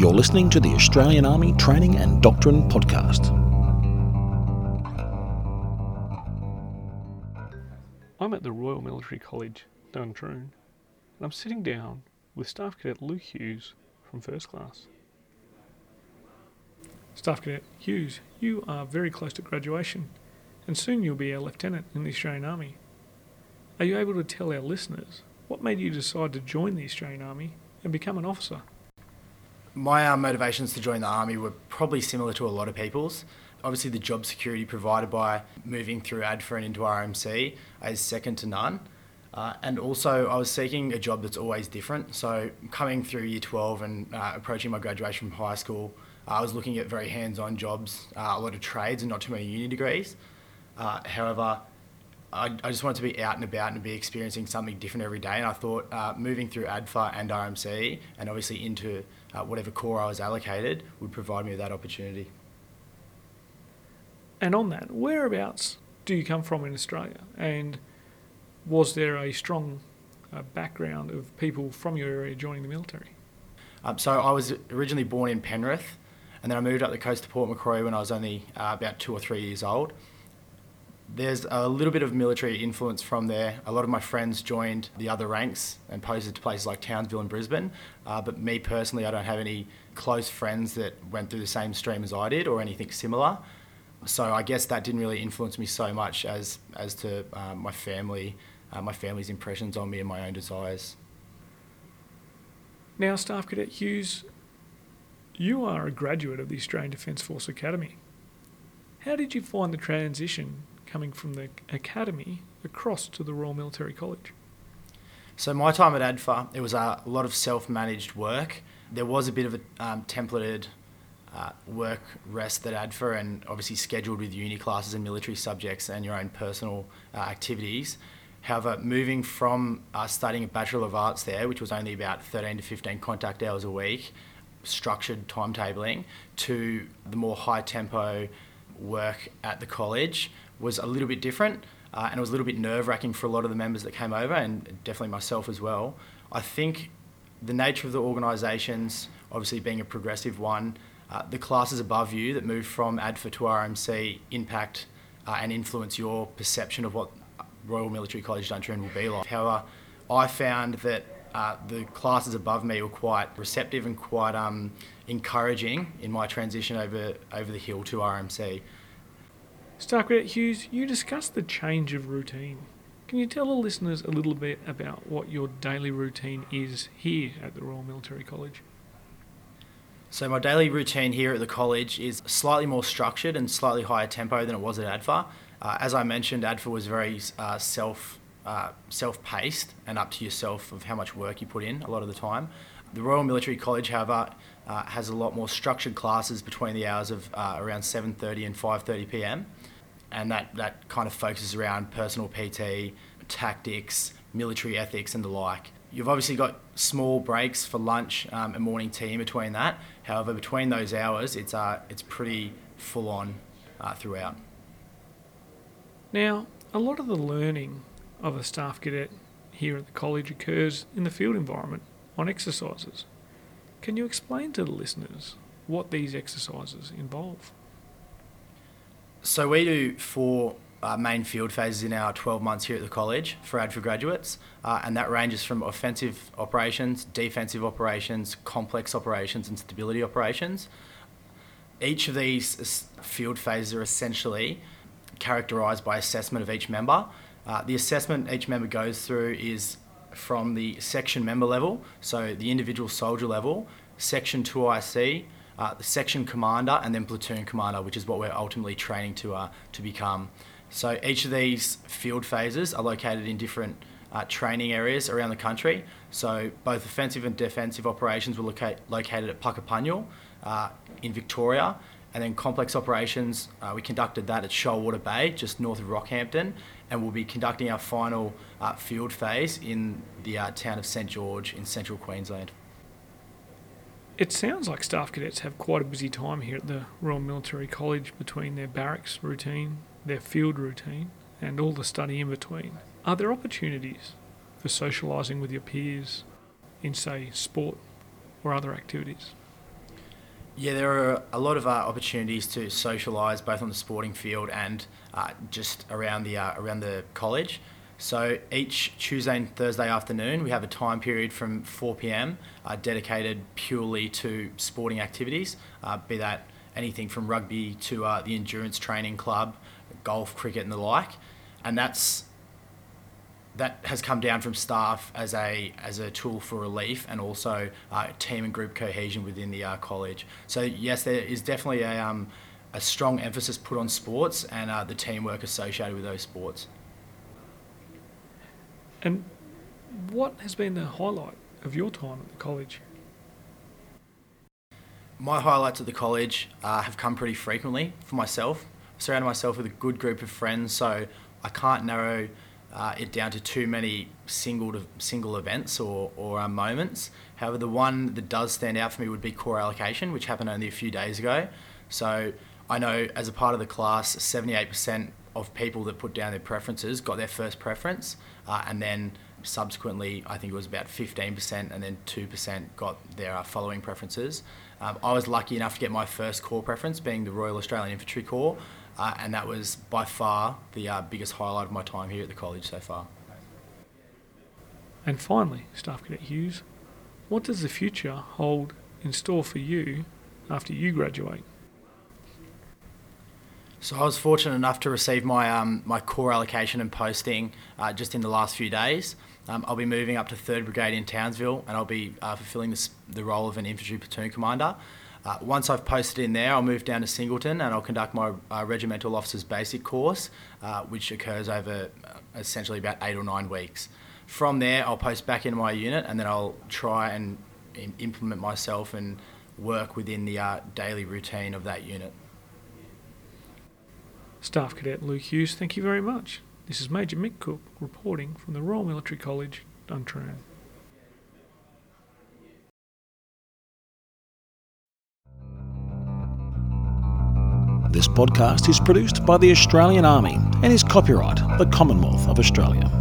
You're listening to the Australian Army Training and Doctrine Podcast. I'm at the Royal Military College, Duntroon, and I'm sitting down with Staff Cadet Luke Hughes from First Class. Staff Cadet Hughes, you are very close to graduation, and soon you'll be a lieutenant in the Australian Army. Are you able to tell our listeners what made you decide to join the Australian Army and become an officer? My uh, motivations to join the army were probably similar to a lot of people's. Obviously, the job security provided by moving through ADFA and into RMC is second to none. Uh, and also, I was seeking a job that's always different. So, coming through year 12 and uh, approaching my graduation from high school, I was looking at very hands on jobs, uh, a lot of trades, and not too many uni degrees. Uh, however, I, I, just wanted to be out and about and be experiencing something different every day. And I thought uh, moving through ADFA and RMC, and obviously into uh, whatever corps I was allocated, would provide me with that opportunity. And on that, whereabouts do you come from in Australia? And was there a strong uh, background of people from your area joining the military? Um, so I was originally born in Penrith, and then I moved up the coast to Port Macquarie when I was only uh, about two or three years old there's a little bit of military influence from there. A lot of my friends joined the other ranks and posted to places like Townsville and Brisbane. Uh, but me personally, I don't have any close friends that went through the same stream as I did or anything similar. So I guess that didn't really influence me so much as as to uh, my family, uh, my family's impressions on me and my own desires. Now, Staff Cadet Hughes, you are a graduate of the Australian Defence Force Academy. How did you find the transition coming from the academy across to the Royal Military College? So my time at ADFA, it was a lot of self-managed work. There was a bit of a um, templated uh, work rest at ADFA and obviously scheduled with uni classes and military subjects and your own personal uh, activities. However, moving from uh, studying a Bachelor of Arts there, which was only about 13 to 15 contact hours a week, structured timetabling, to the more high tempo work at the college was a little bit different. Uh, and it was a little bit nerve wracking for a lot of the members that came over, and definitely myself as well. I think the nature of the organisations, obviously being a progressive one, uh, the classes above you that move from ADFA to RMC impact uh, and influence your perception of what Royal Military College Duntroon will be like. However, I found that uh, the classes above me were quite receptive and quite um, encouraging in my transition over over the hill to RMC. Cadet Hughes, you discussed the change of routine. Can you tell the listeners a little bit about what your daily routine is here at the Royal Military College? So my daily routine here at the college is slightly more structured and slightly higher tempo than it was at ADFA. Uh, as I mentioned, ADFA was very uh, self uh, self-paced and up to yourself of how much work you put in a lot of the time. The Royal Military College, however, uh, has a lot more structured classes between the hours of uh, around 7:30 and 5:30 p.m and that, that kind of focuses around personal PT, tactics, military ethics, and the like. You've obviously got small breaks for lunch um, and morning tea in between that. However, between those hours, it's, uh, it's pretty full on uh, throughout. Now, a lot of the learning of a staff cadet here at the college occurs in the field environment on exercises. Can you explain to the listeners what these exercises involve? So we do four uh, main field phases in our 12 months here at the college for ADFA graduates, uh, and that ranges from offensive operations, defensive operations, complex operations, and stability operations. Each of these field phases are essentially characterised by assessment of each member. Uh, the assessment each member goes through is from the section member level, so the individual soldier level, section 2IC, uh, the section commander, and then platoon commander, which is what we're ultimately training to uh, to become. So each of these field phases are located in different uh, training areas around the country. So both offensive and defensive operations were loca- located at Puckapunyal uh, in Victoria, and then complex operations uh, we conducted that at Shoalwater Bay, just north of Rockhampton, and we'll be conducting our final uh, field phase in the town of St George in central Queensland. It sounds like staff cadets have quite a busy time here at the Royal Military College between their barracks routine, their field routine, and all the study in between. Are there opportunities for socialising with your peers in, say, sport or other activities? Yeah, there are a lot of uh, opportunities to socialise both on the sporting field and uh, just around the uh, around the college. So each Tuesday and Thursday afternoon, we have a time period from 4 p.m. Uh, dedicated purely to sporting activities, uh, be that anything from rugby to uh, the endurance training club, golf, cricket, and the like. And that's that has come down from staff as a as a tool for relief and also uh, team and group cohesion within the uh, college. So yes, there is definitely a um, a strong emphasis put on sports and uh, the teamwork associated with those sports. And what has been the highlight of your time at the college? My highlights at the college uh, have come pretty frequently for myself. I surrounded myself with a good group of friends, so I can't narrow uh, it down to too many single to, single events or, or um, moments. However, the one that does stand out for me would be corps allocation, which happened only a few days ago. So I know as a part of the class, 78% of people that put down their preferences got their first preference, uh, and then subsequently, I think it was about 15%, and then 2% got their uh, following preferences. Um, I was lucky enough to get my first corps preference, being the Royal Australian Infantry Corps, uh, and that was by far the uh, biggest highlight of my time here at the college so far. And finally, Staff Cadet Hughes, what does the future hold in store for you after you graduate? So I was fortunate enough to receive my um, my corps allocation and posting uh, just in the last few days. Um, I'll be moving up to 3rd Brigade in Townsville and I'll be uh, fulfilling this, the role of an infantry platoon commander. Uh, once I've posted in there, I'll move down to Singleton and I'll conduct my uh, regimental officers basic course, uh, which occurs over uh, essentially about eight or nine weeks. From there, I'll post back into my unit and then I'll try and implement myself and work within the uh, daily routine of that unit. Staff Cadet Luke Hughes, thank you very much. This is Major Mick Cook reporting from the Royal Military College, Duntroon. This podcast is produced by the Australian Army and is copyright the Commonwealth of Australia.